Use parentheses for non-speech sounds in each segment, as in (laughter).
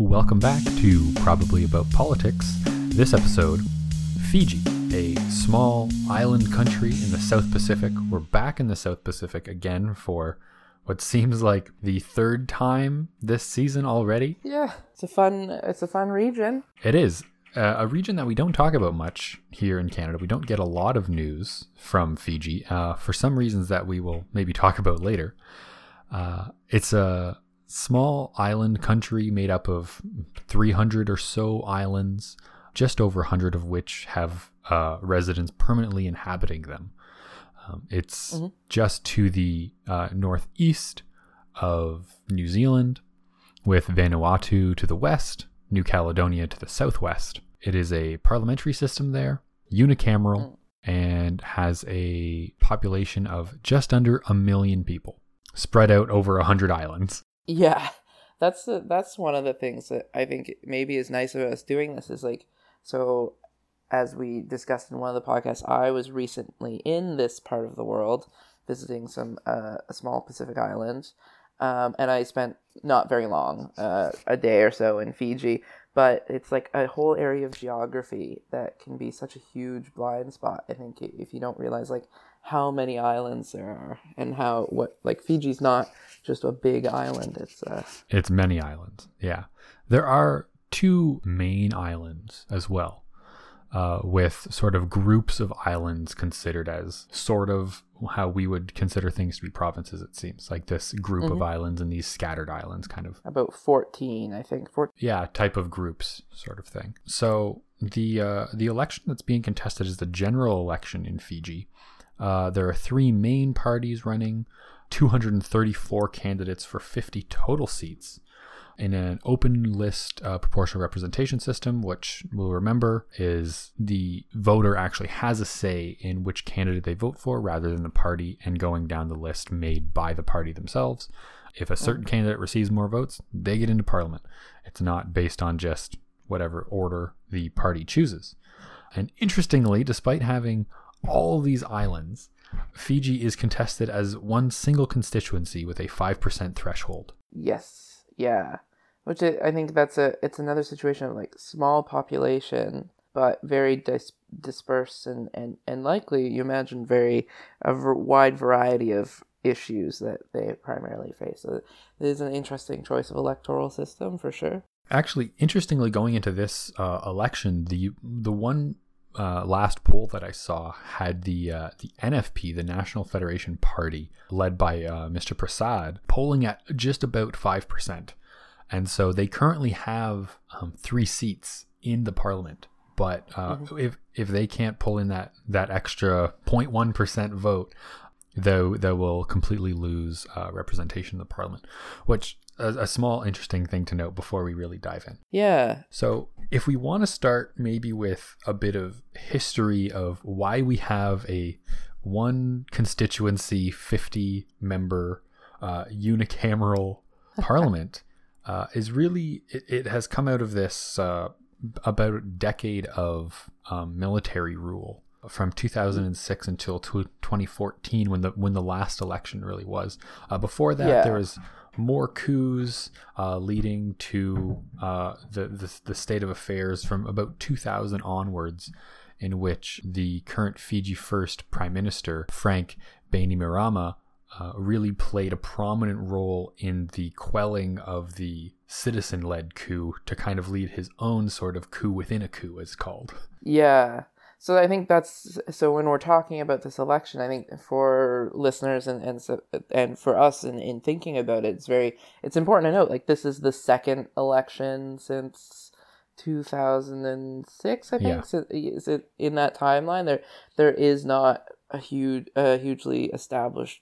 Welcome back to Probably About Politics. This episode Fiji, a small island country in the South Pacific. We're back in the South Pacific again for what (laughs) seems like the third time this season already. Yeah, it's a fun it's a fun region. It is. Uh, a region that we don't talk about much here in Canada. We don't get a lot of news from Fiji uh, for some reasons that we will maybe talk about later. Uh, it's a small island country made up of 300 or so islands, just over 100 of which have uh, residents permanently inhabiting them. Um, it's mm-hmm. just to the uh, northeast of New Zealand, with Vanuatu to the west, New Caledonia to the southwest. It is a parliamentary system there, unicameral, mm. and has a population of just under a million people, spread out over a hundred islands. Yeah, (laughs) that's the, that's one of the things that I think maybe is nice of us doing this is like so. As we discussed in one of the podcasts, I was recently in this part of the world visiting some uh, a small Pacific island, um, and I spent not very long, uh, a day or so in Fiji. But it's like a whole area of geography that can be such a huge blind spot. I think if you don't realize like how many islands there are and how what like Fiji's not just a big island. It's uh, it's many islands. Yeah, there are two main islands as well uh, with sort of groups of islands considered as sort of how we would consider things to be provinces. It seems like this group mm-hmm. of islands and these scattered islands, kind of about fourteen, I think. 14. Yeah, type of groups, sort of thing. So the uh, the election that's being contested is the general election in Fiji. Uh, there are three main parties running, 234 candidates for 50 total seats in an open list uh, proportional representation system, which we'll remember is the voter actually has a say in which candidate they vote for rather than the party and going down the list made by the party themselves. If a certain candidate receives more votes, they get into parliament. It's not based on just whatever order the party chooses. And interestingly, despite having all these islands, Fiji is contested as one single constituency with a 5% threshold. Yes. Yeah which I think that's a it's another situation of like small population but very dis- dispersed and, and, and likely you imagine very a v- wide variety of issues that they primarily face. So it is an interesting choice of electoral system for sure. Actually, interestingly, going into this uh, election, the the one uh, last poll that I saw had the uh, the NFP, the National Federation Party, led by uh, Mr. Prasad, polling at just about five percent. And so they currently have um, three seats in the parliament. But uh, mm-hmm. if if they can't pull in that that extra 0.1 percent vote, though they will completely lose uh, representation in the parliament. Which a, a small interesting thing to note before we really dive in. Yeah. So if we want to start maybe with a bit of history of why we have a one constituency 50 member uh, unicameral (laughs) parliament uh, is really it, it, has come out of this uh, about a decade of um, military rule from 2006 until 2014 when the when the last election really was. Uh, before that, yeah. there was more coups uh, leading to uh, the, the, the state of affairs from about 2000 onwards, in which the current Fiji First Prime Minister Frank Bainimarama uh, really played a prominent role in the quelling of the citizen led coup to kind of lead his own sort of coup within a coup, as called. Yeah. So I think that's so when we're talking about this election, I think for listeners and and so, and for us in, in thinking about it, it's very it's important to note like this is the second election since 2006 i think yeah. so is it in that timeline there there is not a huge a hugely established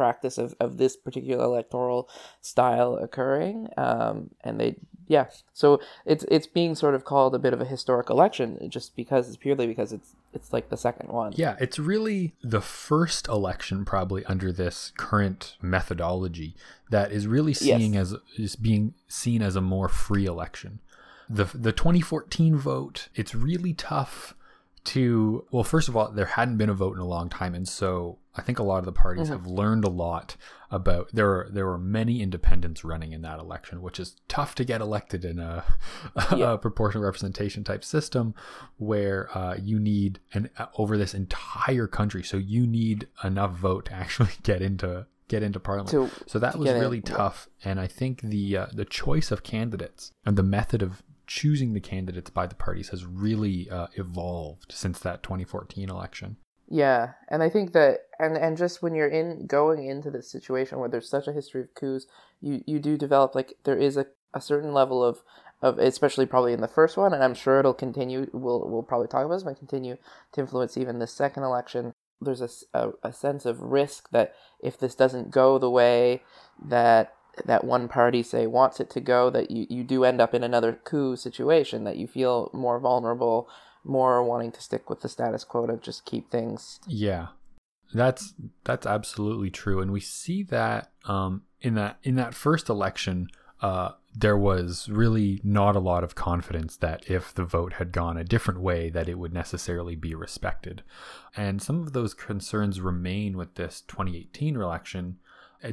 practice of, of this particular electoral style occurring. Um, and they, yeah, so it's it's being sort of called a bit of a historic election just because it's purely because it's it's like the second one. Yeah, it's really the first election probably under this current methodology that is really seeing yes. as is being seen as a more free election. The the 2014 vote, it's really tough to well first of all there hadn't been a vote in a long time and so I think a lot of the parties mm-hmm. have learned a lot about there were there were many independents running in that election, which is tough to get elected in a, (laughs) yeah. a proportional representation type system where uh, you need an uh, over this entire country, so you need enough vote to (laughs) actually get into get into parliament. To, so that was really in, tough, and I think the uh, the choice of candidates and the method of choosing the candidates by the parties has really uh, evolved since that 2014 election. Yeah, and I think that and and just when you're in going into this situation where there's such a history of coups, you you do develop like there is a, a certain level of of especially probably in the first one, and I'm sure it'll continue. We'll we'll probably talk about this, but continue to influence even the second election. There's a, a, a sense of risk that if this doesn't go the way that that one party say wants it to go that you, you do end up in another coup situation that you feel more vulnerable more wanting to stick with the status quo to just keep things yeah. That's that's absolutely true. And we see that um, in that in that first election uh, there was really not a lot of confidence that if the vote had gone a different way that it would necessarily be respected. And some of those concerns remain with this 2018 election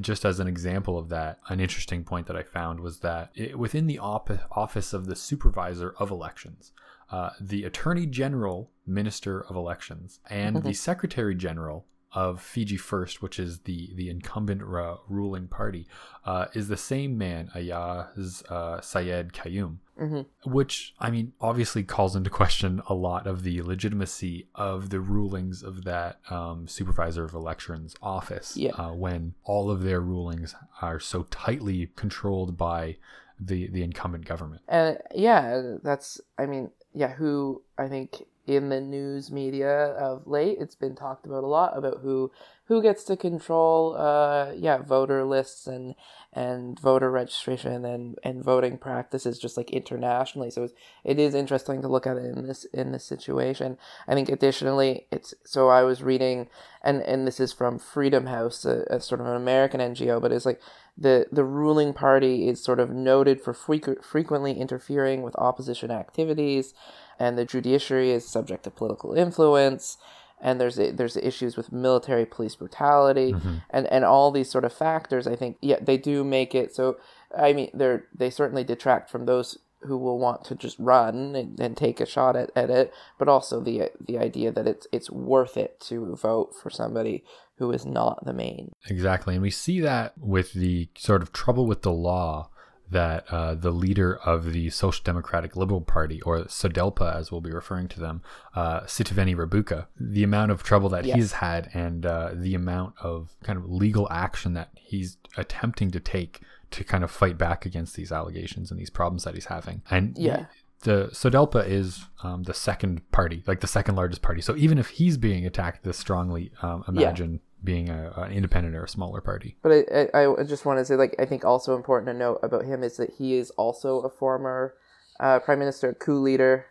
just as an example of that, an interesting point that I found was that it, within the op- office of the supervisor of elections, uh, the attorney general, minister of elections, and the secretary general of Fiji First, which is the the incumbent uh, ruling party, uh, is the same man, Aiyaz uh, Sayed-Khaiyum, mm-hmm. which I mean obviously calls into question a lot of the legitimacy of the rulings of that um, supervisor of elections office yeah. Uh, when all of their rulings are so tightly controlled by the the incumbent government. And yeah, that's I mean yeah, who I think in the news media of late. It's been talked about a lot about who who gets to control uh yeah voter lists and and voter registration and and voting practices just like internationally. So it's, it is interesting to look at it in this in this situation. I think additionally it's so i was reading and and this is from freedom house a, a sort of an american ngo but it's like the the ruling party is sort of noted for frequent, frequently interfering with opposition activities and the judiciary is subject to political influence and there's a, there's issues with military police brutality mm-hmm. and and all these sort of factors i think yeah they do make it so i mean they're they certainly detract from those who will want to just run and, and take a shot at, at it but also the the idea that it's it's worth it to vote for somebody who is not the main exactly and we see that with the sort of trouble with the law that uh, the leader of the Social Democratic Liberal Party, or SODELPA as we'll be referring to them, uh, Sitiveni Rabuka, the amount of trouble that yes. he's had and uh, the amount of kind of legal action that he's attempting to take to kind of fight back against these allegations and these problems that he's having. And yeah. The SODELPA is um, the second party, like the second largest party. So even if he's being attacked this strongly, um, imagine being a, an independent or a smaller party. But I, I, I just want to say, like, I think also important to note about him is that he is also a former uh, prime minister, coup leader,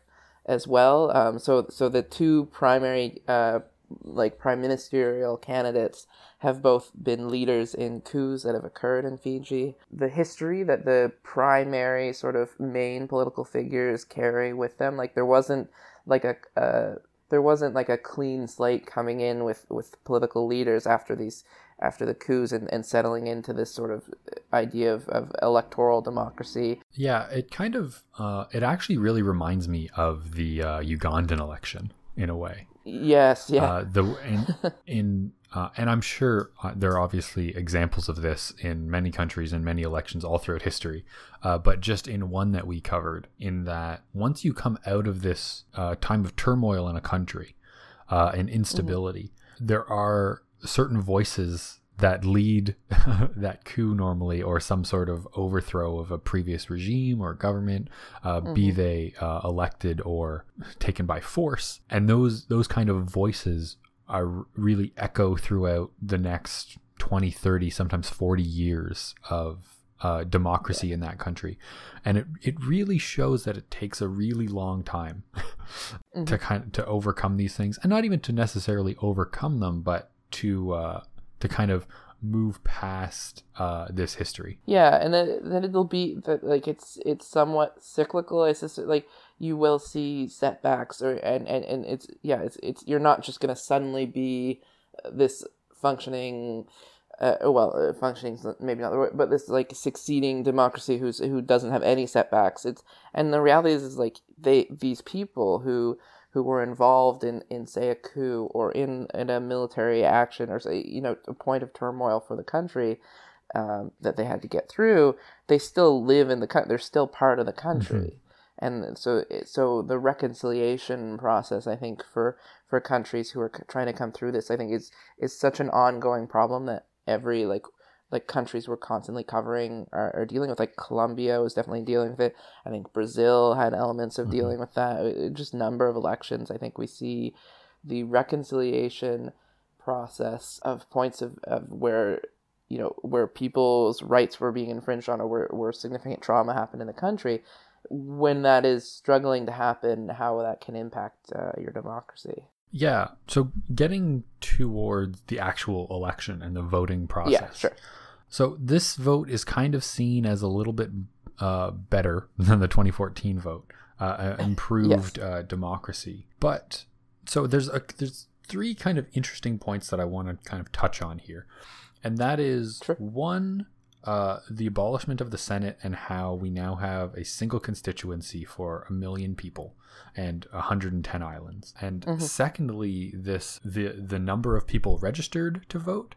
as well. Um, so, so the two primary, uh, like, prime ministerial candidates have both been leaders in coups that have occurred in Fiji. The history that the primary sort of main political figures carry with them, like, there wasn't like a, a there wasn't like a clean slate coming in with, with political leaders after these after the coups and, and settling into this sort of idea of, of electoral democracy. Yeah, it kind of uh, it actually really reminds me of the uh, Ugandan election in a way. Yes, yeah. Uh, the in, (laughs) in uh, and I'm sure uh, there are obviously examples of this in many countries and many elections all throughout history, uh, but just in one that we covered, in that once you come out of this uh, time of turmoil in a country uh, and instability, mm-hmm. there are certain voices that lead (laughs) that coup normally or some sort of overthrow of a previous regime or government uh, mm-hmm. be they uh, elected or taken by force and those those kind of voices are really echo throughout the next 20, 30, sometimes 40 years of uh, democracy yeah. in that country. And it, it really shows that it takes a really long time (laughs) mm-hmm. to kind of, to overcome these things and not even to necessarily overcome them, but to, uh, to kind of move past uh, this history. Yeah, and then then it'll be that like it's it's somewhat cyclical. It's just like you will see setbacks or and and, and it's yeah it's it's you're not just gonna suddenly be this functioning uh, well, uh, functioning maybe not the word, but this like succeeding democracy who's who doesn't have any setbacks. It's and the reality is, is like they these people who who were involved in, in say a coup or in, in a military action or say you know a point of turmoil for the country um, that they had to get through, they still live in the country. They're still part of the country. Mm-hmm. And so, so the reconciliation process, I think, for, for countries who are trying to come through this, I think is is such an ongoing problem that every like like countries were constantly covering are, are dealing with. Like Colombia was definitely dealing with it. I think Brazil had elements of mm-hmm. dealing with that. Just number of elections. I think we see the reconciliation process of points of, of where you know where people's rights were being infringed on or where, where significant trauma happened in the country when that is struggling to happen how that can impact uh, your democracy yeah. So getting towards the actual election and the voting process. Yeah, sure. So this vote is kind of seen as a little bit uh, better (laughs) than the 2014 vote, uh, (laughs) improved yes. uh, democracy. But so there's a there's three kind of interesting points that I want to kind of touch on here, and that is sure. one uh, the abolishment of the Senate and how we now have a single constituency for a million people and 110 islands. And mm-hmm. secondly, this the the number of people registered to vote.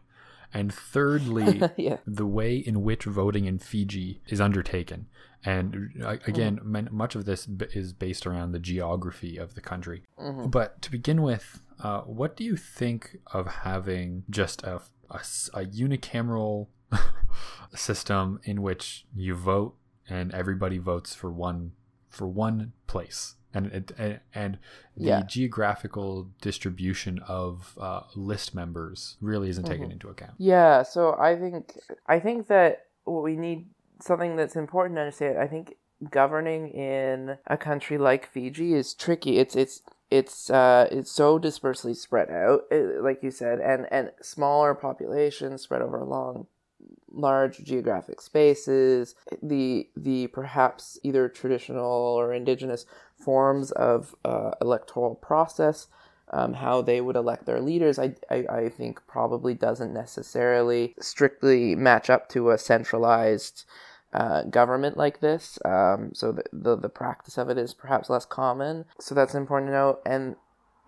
And thirdly, (laughs) yeah. the way in which voting in Fiji is undertaken. And uh, again, mm-hmm. much of this is based around the geography of the country. Mm-hmm. But to begin with, uh, what do you think of having just a, a, a unicameral (laughs) system in which you vote and everybody votes for one for one place and it, and the yeah. geographical distribution of uh, list members really isn't taken mm-hmm. into account. Yeah, so I think I think that what we need something that's important to understand. I think governing in a country like Fiji is tricky. It's it's it's uh, it's so dispersely spread out, like you said, and and smaller populations spread over a long large geographic spaces, the the perhaps either traditional or indigenous forms of uh, electoral process, um, how they would elect their leaders, I, I, I think probably doesn't necessarily strictly match up to a centralized uh, government like this. Um, so the, the, the practice of it is perhaps less common. So that's important to note. And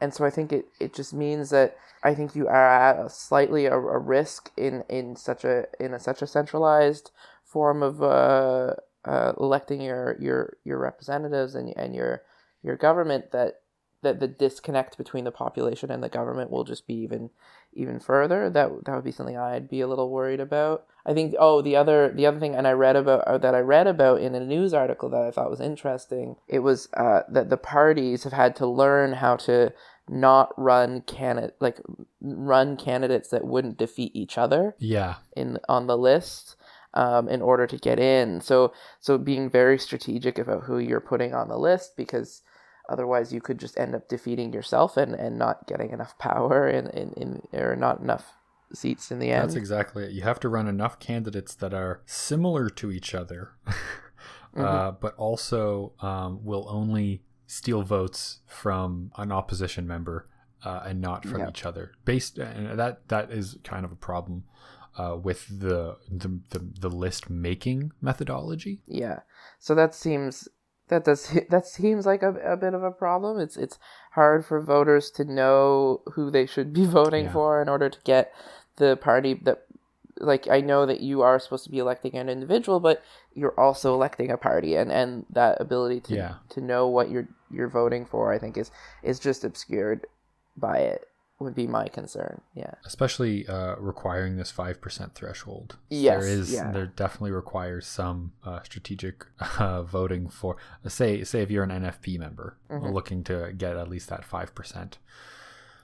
and so I think it, it just means that I think you are at a slightly a, a risk in, in such a in a, such a centralized form of uh, uh, electing your, your your representatives and and your your government that that the disconnect between the population and the government will just be even even further. That that would be something I'd be a little worried about. I think oh the other the other thing and I read about uh, that I read about in a news article that I thought was interesting. It was uh, that the parties have had to learn how to not run candidate like run candidates that wouldn't defeat each other. Yeah. In on the list. Um, in order to get in, so so being very strategic about who you're putting on the list because otherwise you could just end up defeating yourself and, and not getting enough power and in, in, in or not enough seats in the end. That's exactly it. You have to run enough candidates that are similar to each other, (laughs) uh, mm-hmm. uh, but also um, will only steal votes from an opposition member uh, and not from each other. Based and that that is kind of a problem uh, with the, the the the list making methodology. Yeah, so that seems that does (laughs) that seems like a, a bit of a problem. It's it's hard for voters to know who they should be (laughs) voting yeah. for in order to get the party that like I know that you are supposed to be electing an individual, but you're also electing a party, and and that ability to yeah. to know what you're you're voting for, I think is is just obscured by it. Would be my concern. Yeah, especially uh, requiring this five percent threshold. Yes, there is. Yeah. There definitely requires some uh, strategic uh, voting for. say, say if you're an NFP member mm-hmm. looking to get at least that five percent.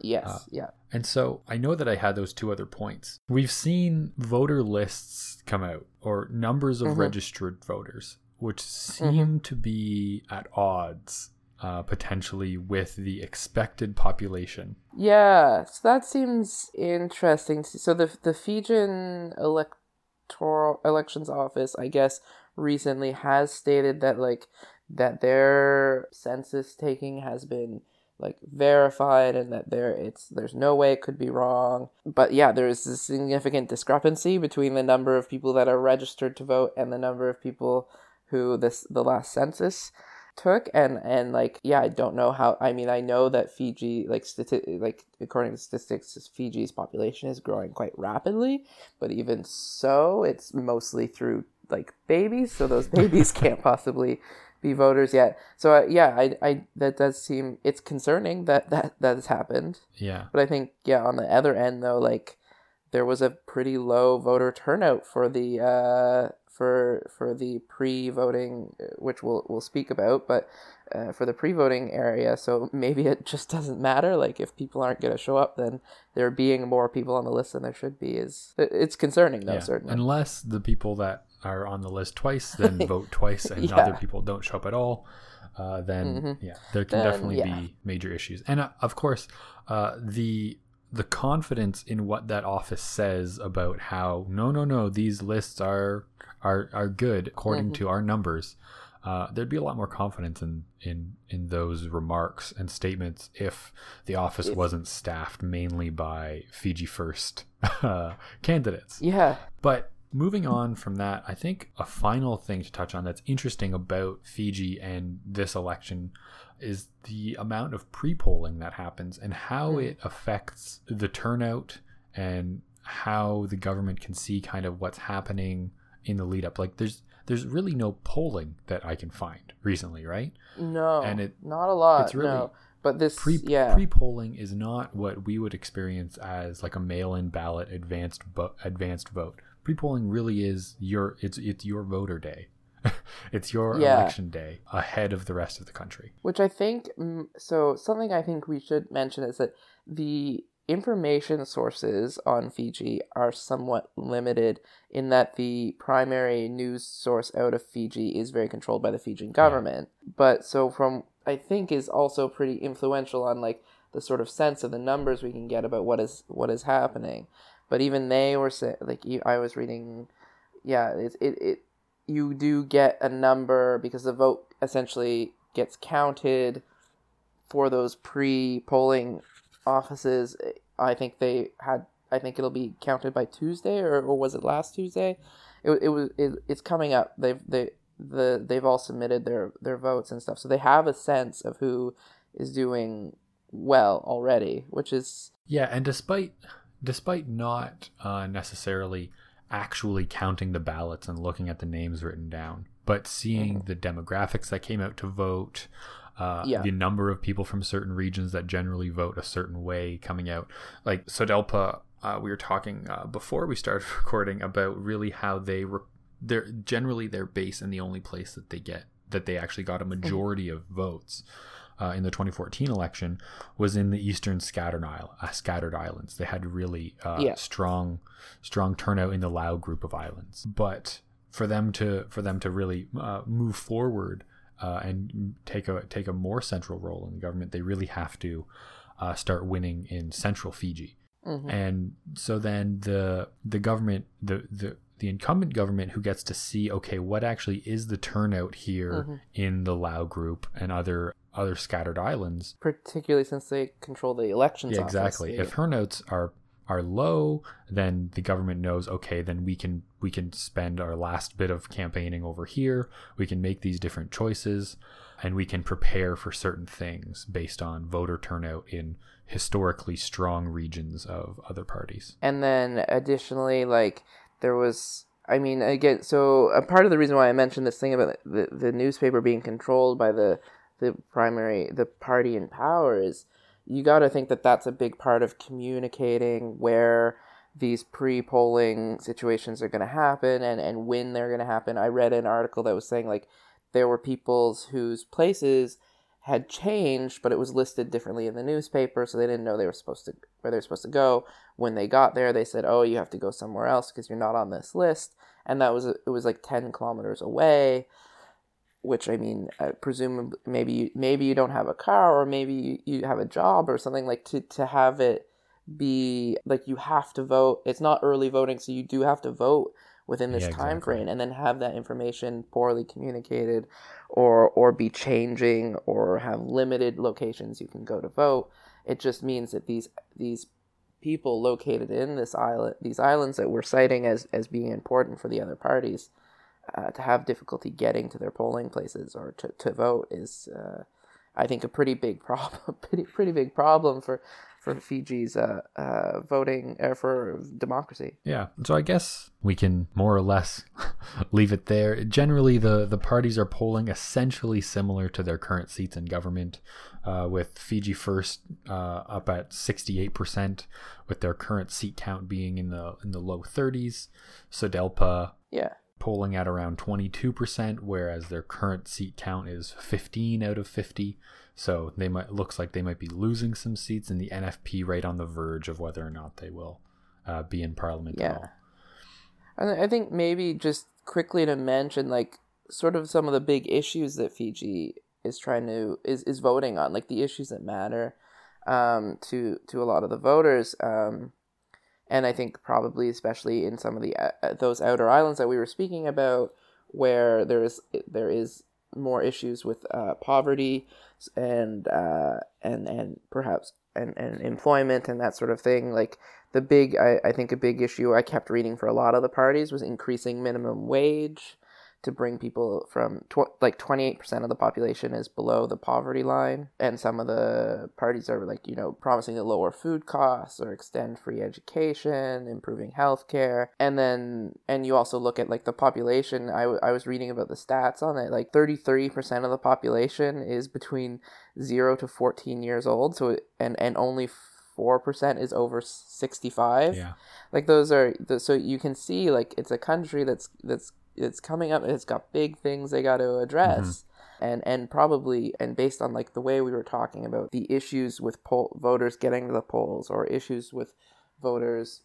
Yes. Uh, yeah. And so I know that I had those two other points. We've seen voter lists come out or numbers of mm-hmm. registered voters, which seem mm-hmm. to be at odds uh, potentially with the expected population. Yeah, so that seems interesting. So the the Fijian electoral elections office, I guess, recently has stated that like that their census taking has been like verified and that there it's there's no way it could be wrong but yeah there is a significant discrepancy between the number of people that are registered to vote and the number of people who this the last census took and and like yeah i don't know how i mean i know that fiji like stati- like according to statistics fiji's population is growing quite rapidly but even so it's mostly through like babies so those babies (laughs) can't possibly be voters yet. So uh, yeah, I, I that does seem it's concerning that that that has happened. Yeah. But I think yeah, on the other end though, like there was a pretty low voter turnout for the uh for for the pre-voting, uh, which we'll we'll speak about, but. Uh, for the pre-voting area, so maybe it just (laughs) doesn't matter. Like if people aren't going to show up, then there being more people on the list than there should be is it's concerning, though. Yeah. Certainly, unless the people that are on the list twice, then (laughs) vote twice, and yeah. other people don't show up at all, uh, then mm-hmm. yeah, there can then, definitely yeah. be major issues. And uh, of course, uh, the the confidence in what that office says about how no, no, no, these lists are are are good according mm-hmm. to our numbers. Uh, there'd be a lot more confidence in, in in those remarks and statements if the office if, wasn't staffed mainly by Fiji First uh, candidates. Yeah, but Moving on from that, I think a final thing to touch on that's interesting about Fiji and this election is the amount of pre polling that happens and how mm. it affects the turnout and how the government can see kind of what's happening in the lead up. Like there's there's really no polling that I can find recently, right? No, and it not a lot. It's really no. But this pre yeah. pre polling is not what we would experience as like a mail in ballot advanced bo- advanced vote pre-polling really is your it's it's your voter day. (laughs) it's your yeah. election day ahead of the rest of the country. Which I think mm, so something I think we should mention is that the information sources on Fiji are somewhat limited in that the primary news source out of Fiji is very controlled by the Fijian government. Yeah. But so from I think is also pretty influential on like the sort of sense of the numbers we can get about what is what is happening. But even they were saying, like I was reading, yeah, it, it it you do get a number because the vote essentially gets counted for those pre-polling offices. I think they had. I think it'll be counted by Tuesday, or, or was it last Tuesday? It, it was. It, it's coming up. They've they the they've all submitted their their votes and stuff, so they have a sense of who is doing well already, which is yeah. And despite despite not uh, necessarily actually counting the ballots and looking at the names written down, but seeing mm-hmm. the demographics that came out to vote, uh, yeah. the number of people from certain regions that generally vote a certain way coming out. Like SODELPA, uh, we were talking uh, before we started (laughs) recording about really how they were. They're generally their base and the only place that they get that they actually got a mm-hmm. majority mm-hmm. of votes uh, in the 2014 election was in the eastern scattered, isle, uh, scattered islands. They had really uh, yeah. strong strong turnout in the Lau group of islands. But for them to for them to really uh, move forward uh, and take a take a more central role in the government, they really have to uh, start winning in central Fiji. Mm-hmm. And so then the the government the the the incumbent government who gets to see okay what actually is the turnout here mm-hmm. in the Lau group and other other scattered islands. Particularly since they control the elections. Yeah, exactly. If her notes are are low, then the government knows okay, then we can we can spend our last bit of campaigning over here. We can make these different choices and we can prepare for certain things based on voter turnout in historically strong regions of other parties. And then additionally like there was I mean, again, so a part of the reason why I mentioned this thing about the, the newspaper being controlled by the the primary the party in power is you got to think that that's a big part of communicating where these pre-polling situations are going to happen and and when they're going to happen. I read an article that was saying like there were people's whose places had changed but it was listed differently in the newspaper so they didn't know they were supposed to where they were supposed to go. When they got there they said oh you have to go somewhere else because you're not on this list. And that was it was like 10 kilometers away which I mean, uh, presumably maybe you, maybe you don't have a car or maybe you, you have a job or something like to to have it be like you have to vote. It's not early voting, so you do have to vote within this Yeah, time frame and then have that information poorly communicated or or be changing or have limited locations you can go to vote it just means that these these people located in this island these islands that we're citing as as being important for the other parties uh, to have difficulty getting to their polling places or to, to vote is uh, I think a pretty big (laughs) problem pretty pretty big problem for for Fiji's uh, uh, voting uh, for democracy. Yeah. So I guess we can more or less (laughs) leave it there. Generally, the, the parties are polling essentially similar to their current seats in government, uh, with Fiji First uh, up at 68%, with their current seat count being in the in the low 30s. Sodelpa Yeah. Polling at around 22%, whereas their current seat count is 15 out of 50. So they might looks like they might be losing some seats, and the NFP right on the verge of whether or not they will uh, be in parliament at Yeah. all. And I think maybe just quickly to mention like sort of some of the big issues that Fiji is trying to is, is voting on, like the issues that matter um, to to a lot of the voters. Um, and I think probably especially in some of the uh, those outer islands that we were speaking about, where there is there is more issues with uh, poverty and uh, and and perhaps and, and employment and that sort of thing. Like the big, I, I think a big issue I kept reading for a lot of the parties was increasing minimum wage to bring people from tw- like 28% of the population is below the poverty line and some of the parties are like you know promising to lower food costs or extend free education improving healthcare and then and you also look at like the population I, w- I was reading about the stats on it like 33% of the population is between 0 to 14 years old so it- and and only 4% is over 65 Yeah. like those are the, so you can see like it's a country that's that's it's coming up it's got big things they got to address and and probably and based on like the way we were talking about the issues with poll voters getting to the polls or issues with voters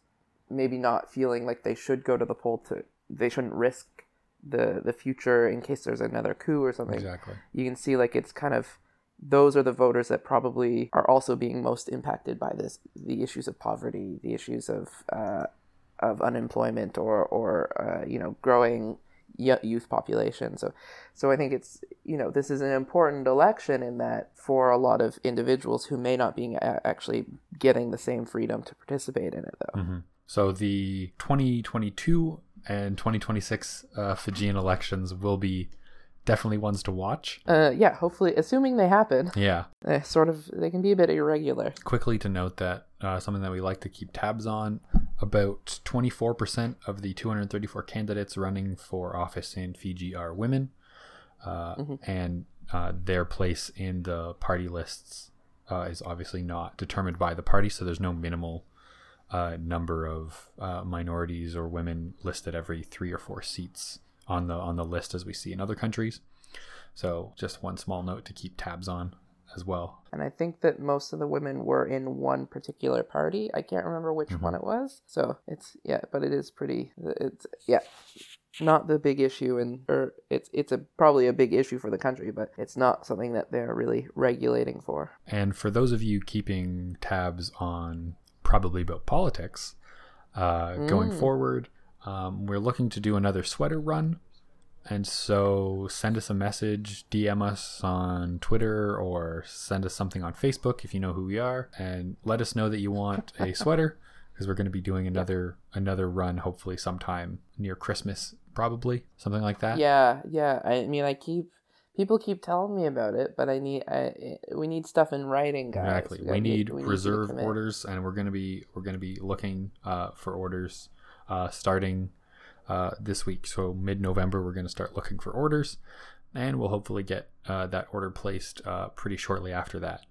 maybe not feeling like they should go to the poll to they shouldn't risk the the future in case there's another coup or something. Exactly. you can see like it's kind of those are the voters that probably are also being most impacted by this the issues of poverty the issues of uh, of unemployment or or uh, you know growing youth population. So so i think it's you know this is an important election in that for a lot of individuals who may not be actually getting the same freedom to participate in it though. Hmm So the 2022 and 2026 uh, Fijian elections will be definitely ones to watch. uh, yeah hopefully assuming they happen Yeah. eh, sort of they can be a bit irregular Quickly to note that uh, something that we like to keep tabs on about 24% of the 234 candidates running for office in Fiji are women. Uh, And uh, their place in the party lists uh, is obviously not determined by the party, so there's no minimal uh, number of uh, minorities or women listed every three or four seats on the on the list as we see in other countries. So just one small note to keep tabs on as well. and I think that most of the women were in one particular party. I can't remember which Mm-hmm. one it was. So it's yeah, but it is pretty. It's yeah, not the big issue, and or it's it's a probably a big issue for the country, but it's not something that they're really regulating for. And for those of you keeping tabs on probably about politics, uh, going forward, um, we're looking to do another sweater run. And so send us a message, DM us on Twitter, or send us something on Facebook if you know who we are, and let us know that you want a (laughs) sweater because we're going to be doing another another run hopefully sometime near Christmas, probably something like that. Yeah, yeah. I mean, I keep people keep telling me about it, but I need I we need stuff in writing, guys. Exactly. We, gotta need we reserve commit. orders, and we're gonna be we're gonna be looking uh, for orders uh, starting uh, this week. So mid November, we're gonna start looking for orders, and we'll hopefully get uh, that order placed uh, pretty shortly after that.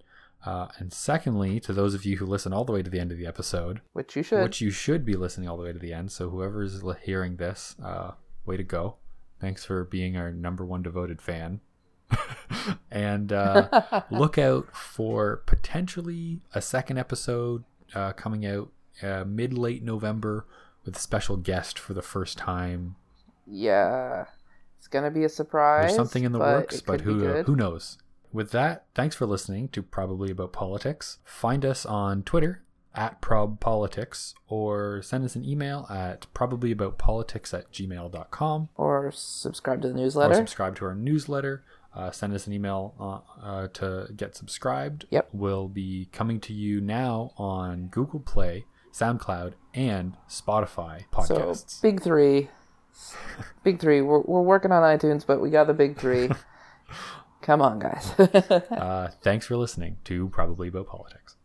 Uh, and secondly, to those of you who listen all the way to the end of the episode, which you should. which you should be listening all the way to the end. So whoever's hearing this, uh, way to go! Thanks for being our number one devoted fan. (laughs) and uh, (laughs) look out for potentially a second episode uh, coming out uh, mid late November with a special guest for the first time. yeah, it's gonna be a surprise. There's something in the but works, but who who knows? With that, thanks for listening to Probably About Politics. Find us on Twitter at probpolitics or send us an email at probablyaboutpolitics at gmail.com Or subscribe to the or newsletter. subscribe to our newsletter. Uh, send us an email uh, uh, to get subscribed. Yep. We'll be coming to you now on Google Play, SoundCloud, and Spotify podcasts. so big three. (laughs) big three. We're, we're working on iTunes, but we got the big three. (laughs) Come on, guys. uh, thanks for listening to Probably About Politics.